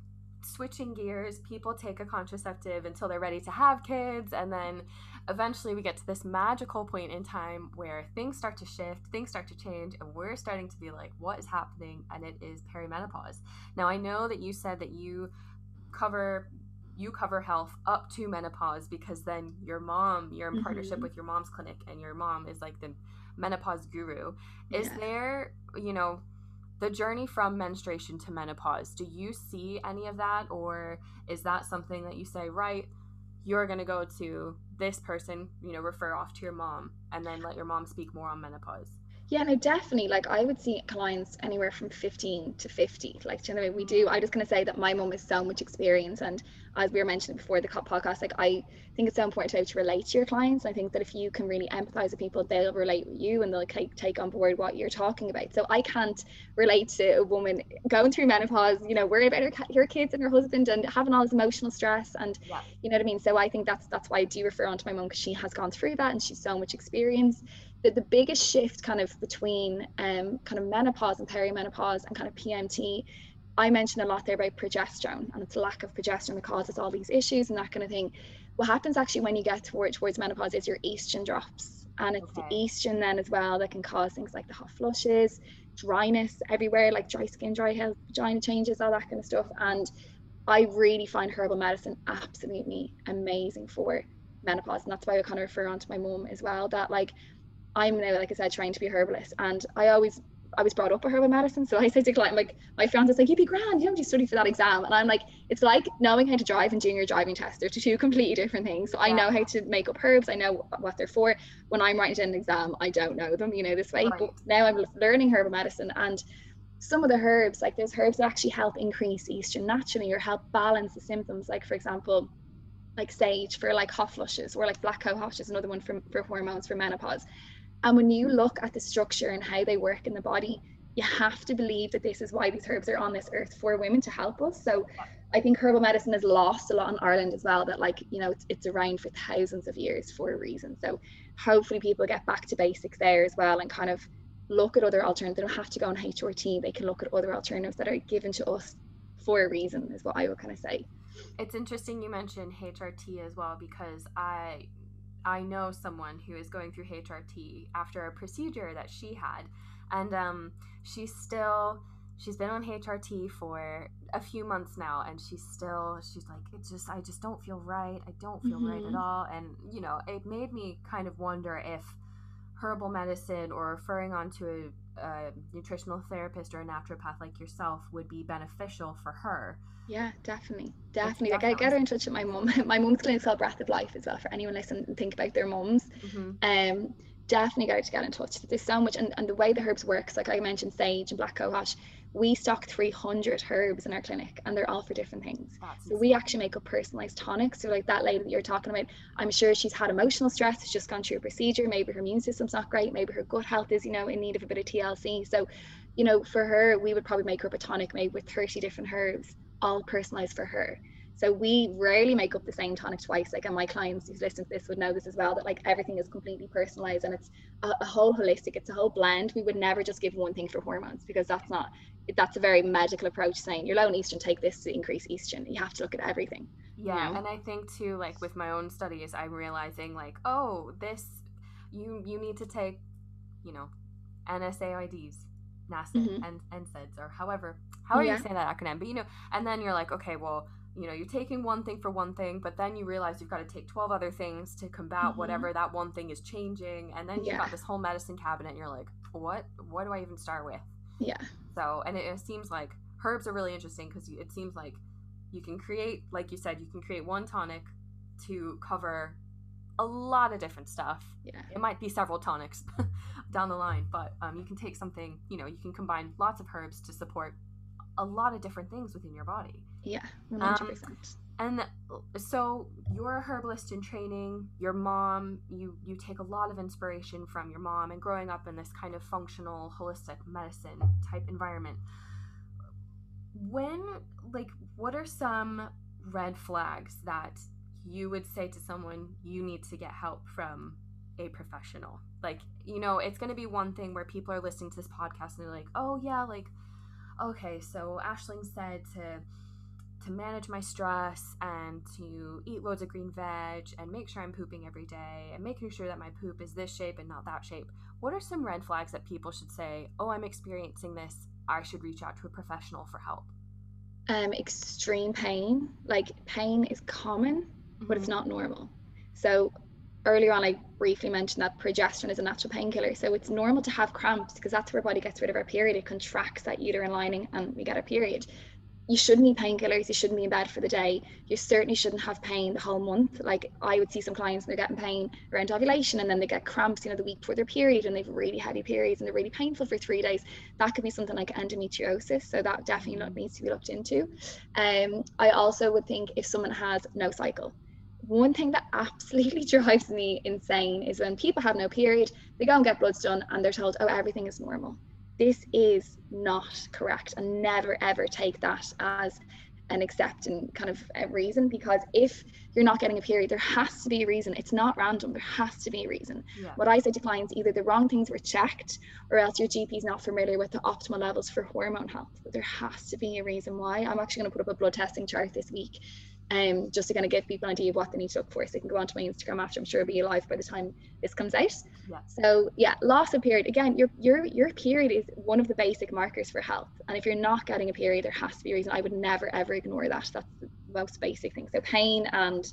switching gears, people take a contraceptive until they're ready to have kids, and then eventually we get to this magical point in time where things start to shift, things start to change, and we're starting to be like, what is happening? And it is perimenopause. Now, I know that you said that you cover you cover health up to menopause because then your mom you're in mm-hmm. partnership with your mom's clinic and your mom is like the menopause guru is yeah. there you know the journey from menstruation to menopause do you see any of that or is that something that you say right you're going to go to this person you know refer off to your mom and then let your mom speak more on menopause yeah, no, definitely. Like I would see clients anywhere from 15 to 50. Like, you know, we do. Mm. I was just going to say that my mom has so much experience. And as we were mentioning before the podcast, like I think it's so important to, to relate to your clients. I think that if you can really empathize with people, they'll relate with you and they'll take, take on board what you're talking about. So I can't relate to a woman going through menopause, you know, worrying about her, her kids and her husband and having all this emotional stress. And yeah. you know what I mean? So I think that's, that's why I do refer on to my mom because she has gone through that and she's so much experience the, the biggest shift kind of between um, kind of menopause and perimenopause and kind of PMT, I mentioned a lot there about progesterone and it's lack of progesterone that causes all these issues and that kind of thing. What happens actually when you get toward, towards menopause is your estrogen drops. And it's okay. the estrogen then as well that can cause things like the hot flushes, dryness everywhere, like dry skin, dry hair, vagina changes, all that kind of stuff. And I really find herbal medicine absolutely amazing for menopause. And that's why I kind of refer on to my mom as well that like I'm now, like I said, trying to be a herbalist, and I always I was brought up a herbal medicine. So I said to client, like my friends is like, you'd be grand, you don't to study for that exam. And I'm like, it's like knowing how to drive and doing your driving test. They're two completely different things. So yeah. I know how to make up herbs, I know what they're for. When I'm writing an exam, I don't know them, you know, this way. Right. But now I'm learning herbal medicine and some of the herbs, like there's herbs that actually help increase estrogen naturally or help balance the symptoms. Like for example, like sage for like hot flushes or like black cohosh is another one for, for hormones for menopause and when you look at the structure and how they work in the body, you have to believe that this is why these herbs are on this earth for women to help us. So I think herbal medicine is lost a lot in Ireland as well, that like, you know, it's, it's around for thousands of years for a reason. So hopefully people get back to basics there as well and kind of look at other alternatives. They don't have to go on HRT. They can look at other alternatives that are given to us for a reason is what I would kind of say. It's interesting you mentioned HRT as well because I I know someone who is going through HRT after a procedure that she had, and um, she's still she's been on HRT for a few months now, and she's still she's like it's just I just don't feel right. I don't feel mm-hmm. right at mm-hmm. all, and you know it made me kind of wonder if herbal medicine or referring on to a, a nutritional therapist or a naturopath like yourself would be beneficial for her yeah, definitely, definitely. Like I get her in touch with my mum. My mum's clinic called Breath of Life as well. For anyone listening and think about their mums, mm-hmm. um, definitely her to get in touch. There's so much, and, and the way the herbs works, like I mentioned, sage and black cohosh. We stock 300 herbs in our clinic, and they're all for different things. That's so we actually make up personalized tonics. So like that lady that you're talking about, I'm sure she's had emotional stress. She's just gone through a procedure. Maybe her immune system's not great. Maybe her gut health is, you know, in need of a bit of TLC. So, you know, for her, we would probably make her up a tonic made with 30 different herbs all personalized for her. So we rarely make up the same tonic twice. Like, and my clients who listen to this would know this as well. That like everything is completely personalized and it's a, a, whole holistic. It's a whole blend. We would never just give one thing for hormones because that's not. That's a very medical approach. Saying you're low in estrogen, take this to increase estrogen. You have to look at everything. Yeah, you know? and I think too, like with my own studies, I'm realizing like, oh, this you you need to take, you know, NSAIDs NASA mm-hmm. and NSAIDs or however how are yeah. you saying that acronym? But you know, and then you're like, okay, well, you know, you're taking one thing for one thing, but then you realize you've got to take 12 other things to combat mm-hmm. whatever that one thing is changing. And then you've got this whole medicine cabinet and you're like, what, what do I even start with? Yeah. So, and it, it seems like herbs are really interesting because it seems like you can create, like you said, you can create one tonic to cover a lot of different stuff. Yeah. It might be several tonics down the line, but um, you can take something, you know, you can combine lots of herbs to support a lot of different things within your body. Yeah, 100%. Um, and so you're a herbalist in training your mom you you take a lot of inspiration from your mom and growing up in this kind of functional holistic medicine type environment when like what are some red flags that you would say to someone you need to get help from a professional like you know it's going to be one thing where people are listening to this podcast and they're like oh yeah like okay, so Ashling said to to manage my stress and to eat loads of green veg and make sure I'm pooping every day and making sure that my poop is this shape and not that shape. What are some red flags that people should say, "Oh, I'm experiencing this. I should reach out to a professional for help." Um extreme pain. Like pain is common, mm-hmm. but it's mm-hmm. not normal. So earlier on, I briefly mentioned that progesterone is a natural painkiller. So it's normal to have cramps because that's where our body gets rid of our period. It contracts that uterine lining and we get a period. You shouldn't need painkillers. You shouldn't be in bed for the day. You certainly shouldn't have pain the whole month. Like I would see some clients and they're getting pain around ovulation and then they get cramps, you know, the week before their period and they've really heavy periods and they're really painful for three days. That could be something like endometriosis. So that definitely needs to be looked into. Um, I also would think if someone has no cycle, one thing that absolutely drives me insane is when people have no period, they go and get bloods done and they're told, oh, everything is normal. This is not correct and never ever take that as an accepting kind of a reason because if you're not getting a period, there has to be a reason. It's not random, there has to be a reason. Yeah. What I say to clients, either the wrong things were checked or else your GP is not familiar with the optimal levels for hormone health. But there has to be a reason why. I'm actually going to put up a blood testing chart this week um, just to kind of give people an idea of what they need to look for. So they can go onto my Instagram after. I'm sure it'll be live by the time this comes out. Yeah. So yeah, loss of period. Again, your your your period is one of the basic markers for health. And if you're not getting a period, there has to be a reason. I would never ever ignore that. That's the most basic thing. So pain and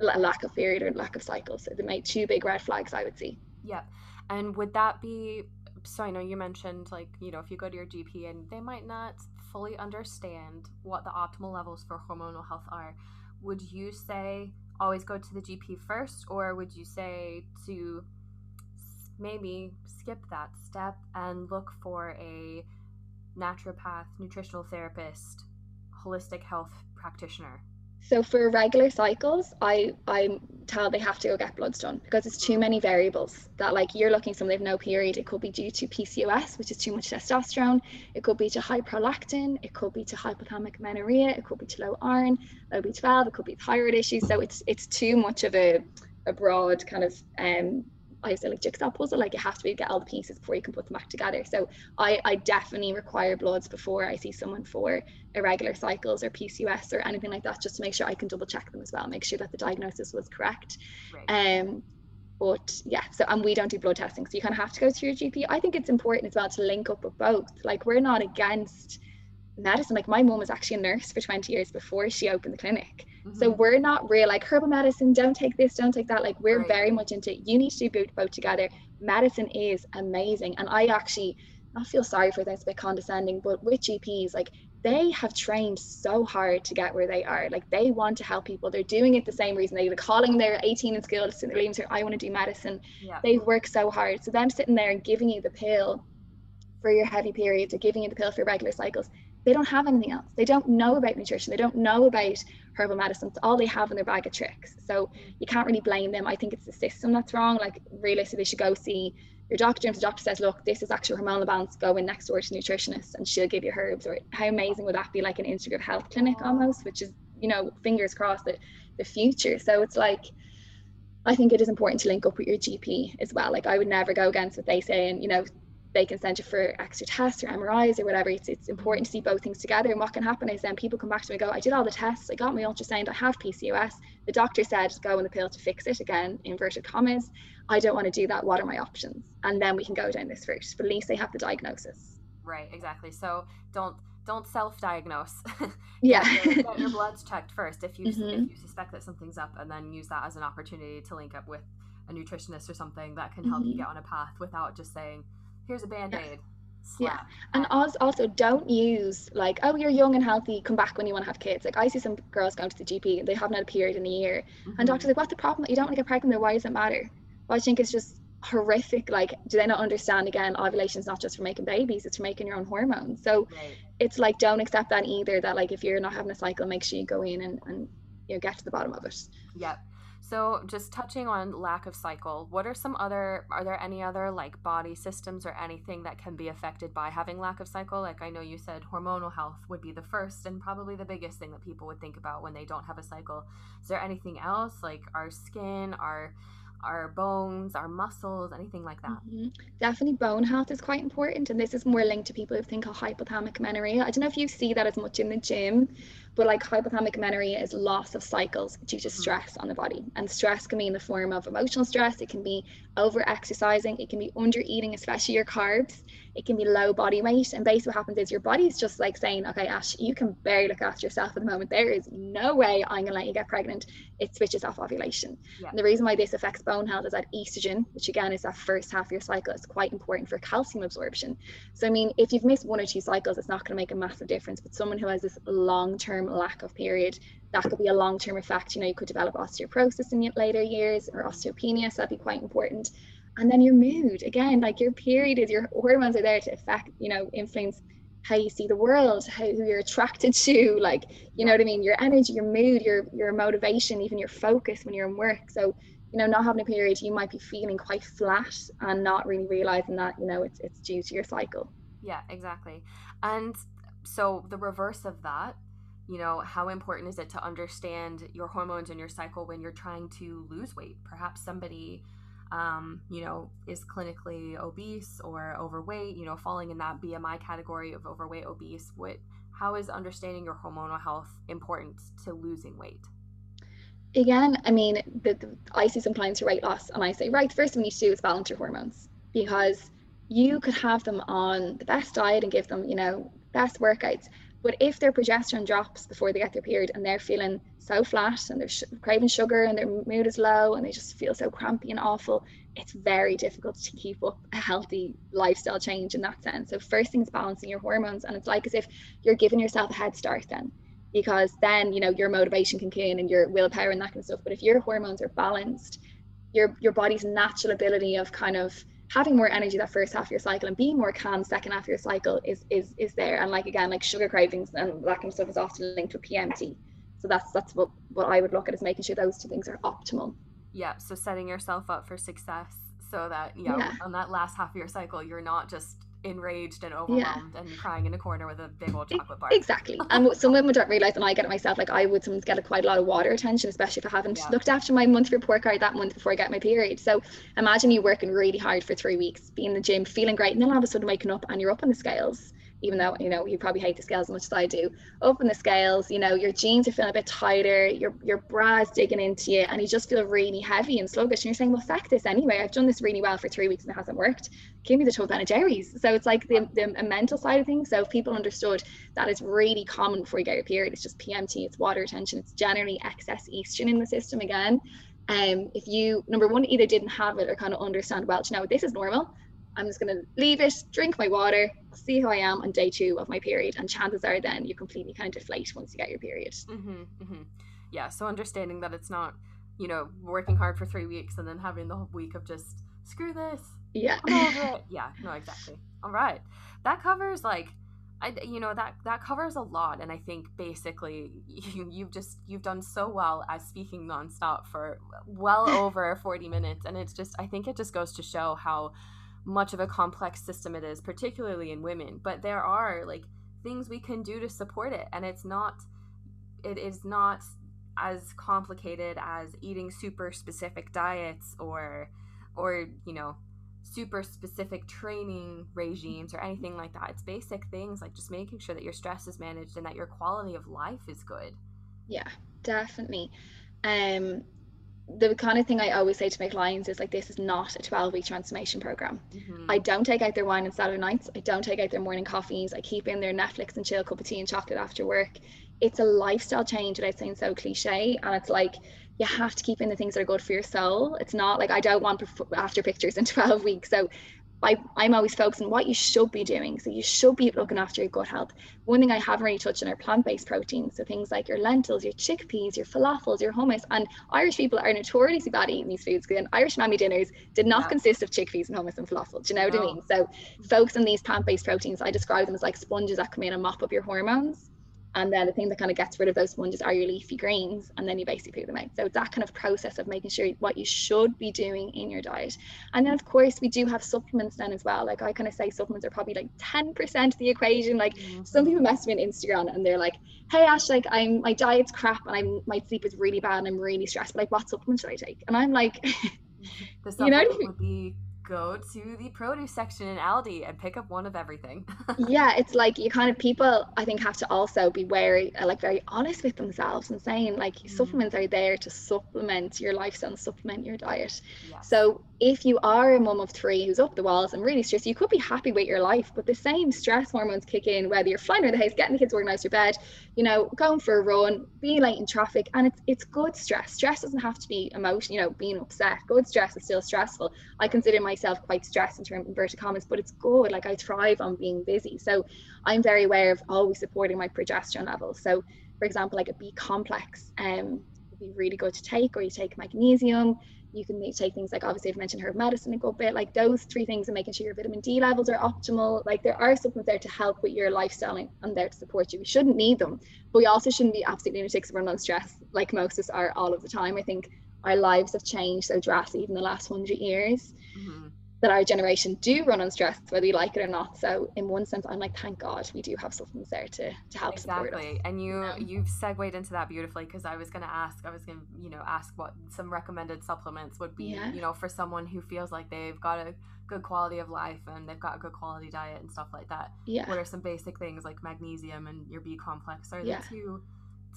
a lack of period or lack of cycle. So the two big red flags I would see. Yeah. And would that be so I know you mentioned like, you know, if you go to your GP and they might not fully understand what the optimal levels for hormonal health are, would you say always go to the GP first or would you say to maybe skip that step and look for a naturopath, nutritional therapist, holistic health practitioner? So for regular cycles, I I tell they have to go get bloods done because it's too many variables. That like you're looking someone they've no period. It could be due to PCOS, which is too much testosterone. It could be to high prolactin. It could be to hypothalamic amenorrhea. It could be to low iron, low B12. It could be thyroid issues. So it's it's too much of a a broad kind of um I say like jigsaw puzzle, like you have to be get all the pieces before you can put them back together. So I, I definitely require bloods before I see someone for irregular cycles or PCOS or anything like that, just to make sure I can double check them as well, make sure that the diagnosis was correct. Right. Um, but yeah, so and we don't do blood testing, so you kind of have to go to your GP. I think it's important as well to link up with both. Like we're not against medicine. Like my mom was actually a nurse for 20 years before she opened the clinic. Mm-hmm. So we're not real like herbal medicine, don't take this, don't take that. Like we're right. very much into you need to do both, together. Medicine is amazing. And I actually I feel sorry for this a bit condescending, but with GPs, like they have trained so hard to get where they are. Like they want to help people. They're doing it the same reason they are calling their 18 in school, they're leaving here, I want to do medicine. Yeah. They've worked so hard. So them sitting there and giving you the pill for your heavy periods or giving you the pill for your regular cycles, they don't have anything else. They don't know about nutrition. They don't know about herbal medicine. It's all they have in their bag of tricks. So you can't really blame them. I think it's the system that's wrong. Like realistically, they should go see your doctor. If the doctor says, look, this is actual hormonal balance, go in next door to nutritionist and she'll give you herbs. Or how amazing would that be like an integrative health clinic almost, which is, you know, fingers crossed that the future. So it's like I think it is important to link up with your GP as well. Like I would never go against what they say and, you know, they can send you for extra tests or MRIs or whatever. It's, it's important to see both things together. And what can happen is then people come back to me and go, I did all the tests, I got my ultrasound, I have PCOS. The doctor said go on the pill to fix it again, inverted commas. I don't want to do that. What are my options? And then we can go down this route. But at least they have the diagnosis. Right, exactly. So don't don't self-diagnose. yeah, get, your, get, your, bloods checked first if you mm-hmm. if you suspect that something's up, and then use that as an opportunity to link up with a nutritionist or something that can help mm-hmm. you get on a path without just saying here's a band-aid. Yeah. And also, also don't use like oh you're young and healthy come back when you want to have kids. Like i see some girls going to the gp and they haven't had a period in a year. Mm-hmm. and doctors like what's the problem? You don't want to get pregnant there why does it matter? Well, i think it's just horrific? Like do they not understand again ovulation is not just for making babies it's for making your own hormones. So right. it's like don't accept that either that like if you're not having a cycle make sure you go in and, and you know get to the bottom of it. Yep so, just touching on lack of cycle, what are some other, are there any other like body systems or anything that can be affected by having lack of cycle? Like, I know you said hormonal health would be the first and probably the biggest thing that people would think about when they don't have a cycle. Is there anything else like our skin, our our bones, our muscles, anything like that. Mm-hmm. Definitely bone health is quite important. And this is more linked to people who think of hypothalamic amenorrhea. I don't know if you see that as much in the gym, but like hypothalamic amenorrhea is loss of cycles due to mm-hmm. stress on the body. And stress can be in the form of emotional stress, it can be over exercising, it can be under eating, especially your carbs, it can be low body weight. And basically, what happens is your body's just like saying, okay, Ash, you can barely look after yourself at the moment. There is no way I'm going to let you get pregnant. It switches off ovulation. Yeah. And the reason why this affects bone health is that estrogen, which again is that first half of your cycle, is quite important for calcium absorption. So, I mean, if you've missed one or two cycles, it's not going to make a massive difference. But someone who has this long term lack of period, that could be a long term effect. You know, you could develop osteoporosis in later years or osteopenia. So, that'd be quite important and then your mood again like your period is your hormones are there to affect you know influence how you see the world how who you're attracted to like you know what i mean your energy your mood your your motivation even your focus when you're in work so you know not having a period you might be feeling quite flat and not really realizing that you know it's it's due to your cycle yeah exactly and so the reverse of that you know how important is it to understand your hormones and your cycle when you're trying to lose weight? Perhaps somebody um, you know, is clinically obese or overweight, you know, falling in that BMI category of overweight, obese, what how is understanding your hormonal health important to losing weight? Again, I mean, the, the, I see some clients who weight loss, and I say, right, first thing you need to do is balance your hormones because you could have them on the best diet and give them, you know, best workouts, But if their progesterone drops before they get their period and they're feeling so flat and they're sh- craving sugar and their mood is low and they just feel so crampy and awful, it's very difficult to keep up a healthy lifestyle change in that sense. So, first thing is balancing your hormones. And it's like as if you're giving yourself a head start then, because then, you know, your motivation can kick in and your willpower and that kind of stuff. But if your hormones are balanced, your, your body's natural ability of kind of having more energy that first half of your cycle and being more calm second half of your cycle is is is there. And like again like sugar cravings and that kind of stuff is often linked with PMT so that's that's what what I would look at is making sure those two things are optimal. Yeah so setting yourself up for success so that you know, yeah. on that last half of your cycle you're not just enraged and overwhelmed yeah. and crying in a corner with a big old chocolate bar. Exactly. and what some women don't realize, and I get it myself, like I would sometimes get a, quite a lot of water retention, especially if I haven't yeah. looked after my monthly report card that month before I get my period. So imagine you working really hard for three weeks, being in the gym, feeling great, and then all of a sudden waking up and you're up on the scales even though you know you probably hate the scales as much as I do. Open the scales, you know your jeans are feeling a bit tighter, your your bra's digging into you, and you just feel really heavy and sluggish. And you're saying, well, fuck this anyway. I've done this really well for three weeks and it hasn't worked. Give me the 12 Ben Jerry's. So it's like the, the mental side of things. So if people understood that is really common before you get your period, it's just PMT, it's water retention, it's generally excess estrogen in the system again. Um, if you number one either didn't have it or kind of understand well, you know this is normal I'm just going to leave it, drink my water, see how I am on day two of my period. And chances are then you completely kind of deflate once you get your period. Mm-hmm, mm-hmm. Yeah. So understanding that it's not, you know, working hard for three weeks and then having the whole week of just screw this. Yeah. yeah. No, exactly. All right. That covers like, I, you know that that covers a lot and i think basically you, you've just you've done so well as speaking nonstop for well over 40 minutes and it's just i think it just goes to show how much of a complex system it is, particularly in women. But there are like things we can do to support it, and it's not it is not as complicated as eating super specific diets or or you know super specific training regimes or anything like that. It's basic things like just making sure that your stress is managed and that your quality of life is good. Yeah, definitely. Um the kind of thing I always say to my clients is like, this is not a 12 week transformation program. Mm-hmm. I don't take out their wine and Saturday nights. I don't take out their morning coffees. I keep in their Netflix and chill cup of tea and chocolate after work. It's a lifestyle change without saying so cliche. And it's like, you have to keep in the things that are good for your soul. It's not like I don't want after pictures in 12 weeks. So I, I'm always focusing on what you should be doing. So you should be looking after your gut health. One thing I haven't really touched on are plant-based proteins. So things like your lentils, your chickpeas, your falafels, your hummus. And Irish people are notoriously bad at eating these foods because Irish mammy dinners did not yeah. consist of chickpeas and hummus and falafel. Do you know what I mean? So focus on these plant-based proteins. I describe them as like sponges that come in and mop up your hormones and then the thing that kind of gets rid of those sponges are your leafy greens and then you basically put them out so it's that kind of process of making sure what you should be doing in your diet. And then of course we do have supplements then as well. Like i kind of say supplements are probably like 10% of the equation. Like mm-hmm. some people mess me on instagram and they're like hey ash like i'm my diet's crap and i'm my sleep is really bad and i'm really stressed but like what supplement should i take? And i'm like the supplement you know would be go to the produce section in Aldi and pick up one of everything. yeah, it's like you kind of people I think have to also be very uh, like very honest with themselves and saying like mm. supplements are there to supplement your lifestyle and supplement your diet. Yes. So if you are a mum of three who's up the walls and really stressed, you could be happy with your life, but the same stress hormones kick in whether you're flying around the house, getting the kids organized your bed, you know, going for a run, being late in traffic, and it's it's good stress. Stress doesn't have to be emotion, you know, being upset. Good stress is still stressful. I consider myself quite stressed in terms of inverted commas, but it's good. Like I thrive on being busy. So I'm very aware of always supporting my progesterone levels. So for example, like a B complex um would be really good to take, or you take magnesium you can take things like obviously I've mentioned herb medicine a good bit, like those three things and making sure your vitamin D levels are optimal. Like there are supplements there to help with your lifestyle and there to support you. We shouldn't need them, but we also shouldn't be absolutely lunatics run on stress like most of us are all of the time. I think our lives have changed so drastically in the last hundred years. Mm-hmm that our generation do run on stress, whether you like it or not. So in one sense, I'm like, thank God we do have supplements there to to help exactly. support us. And you yeah. you've segued into that beautifully because I was going to ask, I was going to you know ask what some recommended supplements would be, yeah. you know, for someone who feels like they've got a good quality of life and they've got a good quality diet and stuff like that. Yeah. What are some basic things like magnesium and your B complex? Are yeah. the two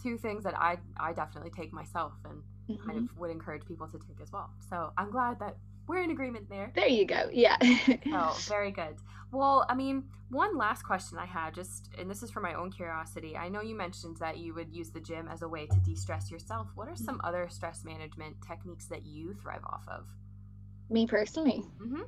two things that I I definitely take myself and mm-hmm. kind of would encourage people to take as well. So I'm glad that we're in agreement there. There you go. Yeah. oh, very good. Well, I mean, one last question I had, just, and this is for my own curiosity. I know you mentioned that you would use the gym as a way to de stress yourself. What are some other stress management techniques that you thrive off of? Me personally? Mm-hmm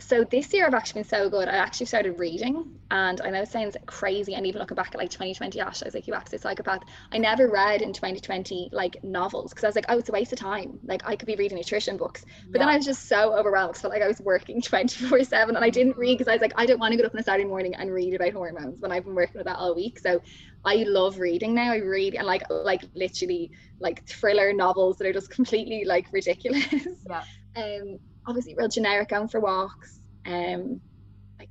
so this year I've actually been so good. I actually started reading, and I know it sounds crazy. And even looking back at like 2020, Ash, I was like, "You absolute psychopath." I never read in 2020 like novels because I was like, "Oh, it's a waste of time." Like I could be reading nutrition books, but yeah. then I was just so overwhelmed. Felt like I was working 24 seven, and I didn't read because I was like, I don't want to get up on a Saturday morning and read about hormones when I've been working with that all week. So I love reading now. I read and like like literally like thriller novels that are just completely like ridiculous. Yeah. Um, obviously real generic going for walks um like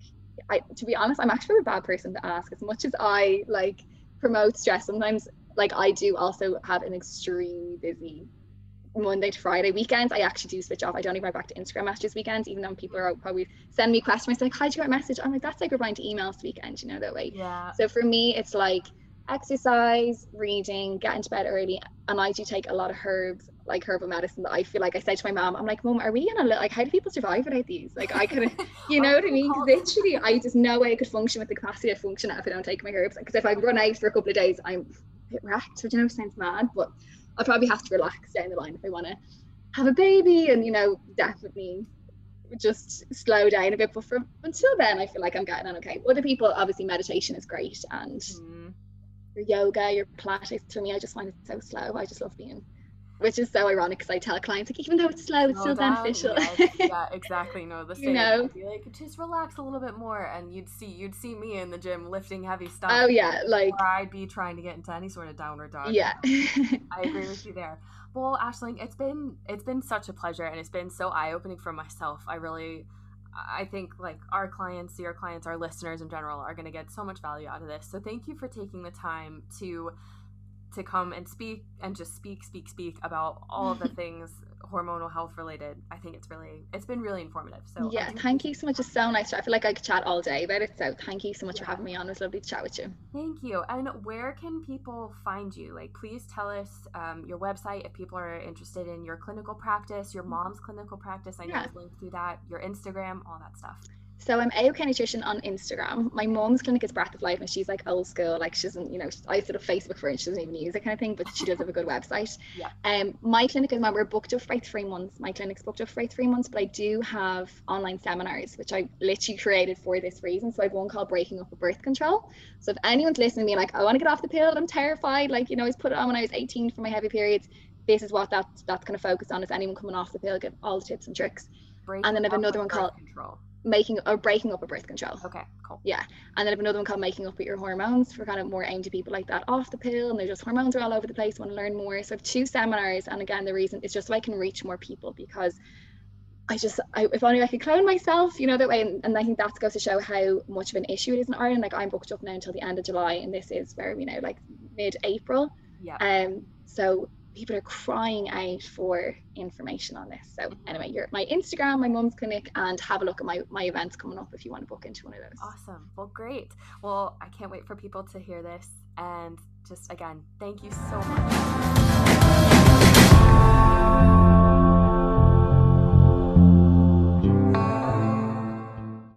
I to be honest I'm actually a bad person to ask as much as I like promote stress sometimes like I do also have an extremely busy Monday to Friday weekends, I actually do switch off. I don't even write back to Instagram messages weekends, even though people are out probably send me questions like, "How'd you get a message?" I'm like, "That's like replying to emails weekend, you know that way." Yeah. So for me, it's like exercise, reading, get into bed early, and I do take a lot of herbs, like herbal medicine. That I feel like I said to my mom, I'm like, Mom, are we gonna like how do people survive without these? Like I couldn't, you know what I mean? Literally, I just no way I could function with the capacity to function if I don't take my herbs. Because if I run out for a couple of days, I'm a bit wrecked. Which you know sounds mad, but I probably have to relax down the line if I want to have a baby, and you know definitely just slow down a bit. But for until then, I feel like I'm getting on okay. Other people, obviously, meditation is great and. Mm your yoga, your Pilates. to me, I just find it so slow. I just love being, which is so ironic because I tell clients like even though it's slow, it's still beneficial. Yeah, yeah, exactly. No, the same. you know, I'd be like just relax a little bit more, and you'd see you'd see me in the gym lifting heavy stuff. Oh yeah, like I'd be trying to get into any sort of downward dog. Yeah, I agree with you there. Well, Ashling, it's been it's been such a pleasure, and it's been so eye opening for myself. I really I think like our clients, your clients, our listeners in general are going to get so much value out of this. So thank you for taking the time to to come and speak and just speak speak speak about all of the things hormonal health related. I think it's really it's been really informative. So yeah thank you so much. It's so nice i feel like i could chat all day about it. So thank you so much yeah. for having me on. It was lovely to chat with you. Thank you. And where can people find you? Like please tell us um, your website if people are interested in your clinical practice your mm-hmm. mom's clinical practice. I know yeah. linked through that your instagram all that stuff so I'm AOK Nutrition on Instagram. My mom's clinic is Breath of Life, and she's like old school. Like she doesn't, you know, I sort of Facebook for and she doesn't even use it kind of thing. But she does have a good website. Yeah. Um, my clinic is my we're booked up for three months. My clinic's booked up for three months, but I do have online seminars, which I literally created for this reason. So I have one called Breaking Up with Birth Control. So if anyone's listening to me, like I want to get off the pill, I'm terrified. Like you know, I was put it on when I was 18 for my heavy periods. This is what that's that's going to focus on. Is anyone coming off the pill, get all the tips and tricks. Breaking and then I have another one called control making or breaking up a birth control. Okay, cool. Yeah. And then I have another one called making up with your hormones for kind of more aimed to people like that off the pill and they're just hormones are all over the place, want to learn more. So I have two seminars and again the reason is just so I can reach more people because I just I, if only I could clone myself, you know, that way and, and I think that goes to show how much of an issue it is in Ireland. Like I'm booked up now until the end of July and this is where we know like mid April. Yeah. Um so people are crying out for information on this. So anyway, you're at my Instagram, my mum's clinic, and have a look at my, my events coming up if you want to book into one of those. Awesome. Well, great. Well, I can't wait for people to hear this. And just again, thank you so much.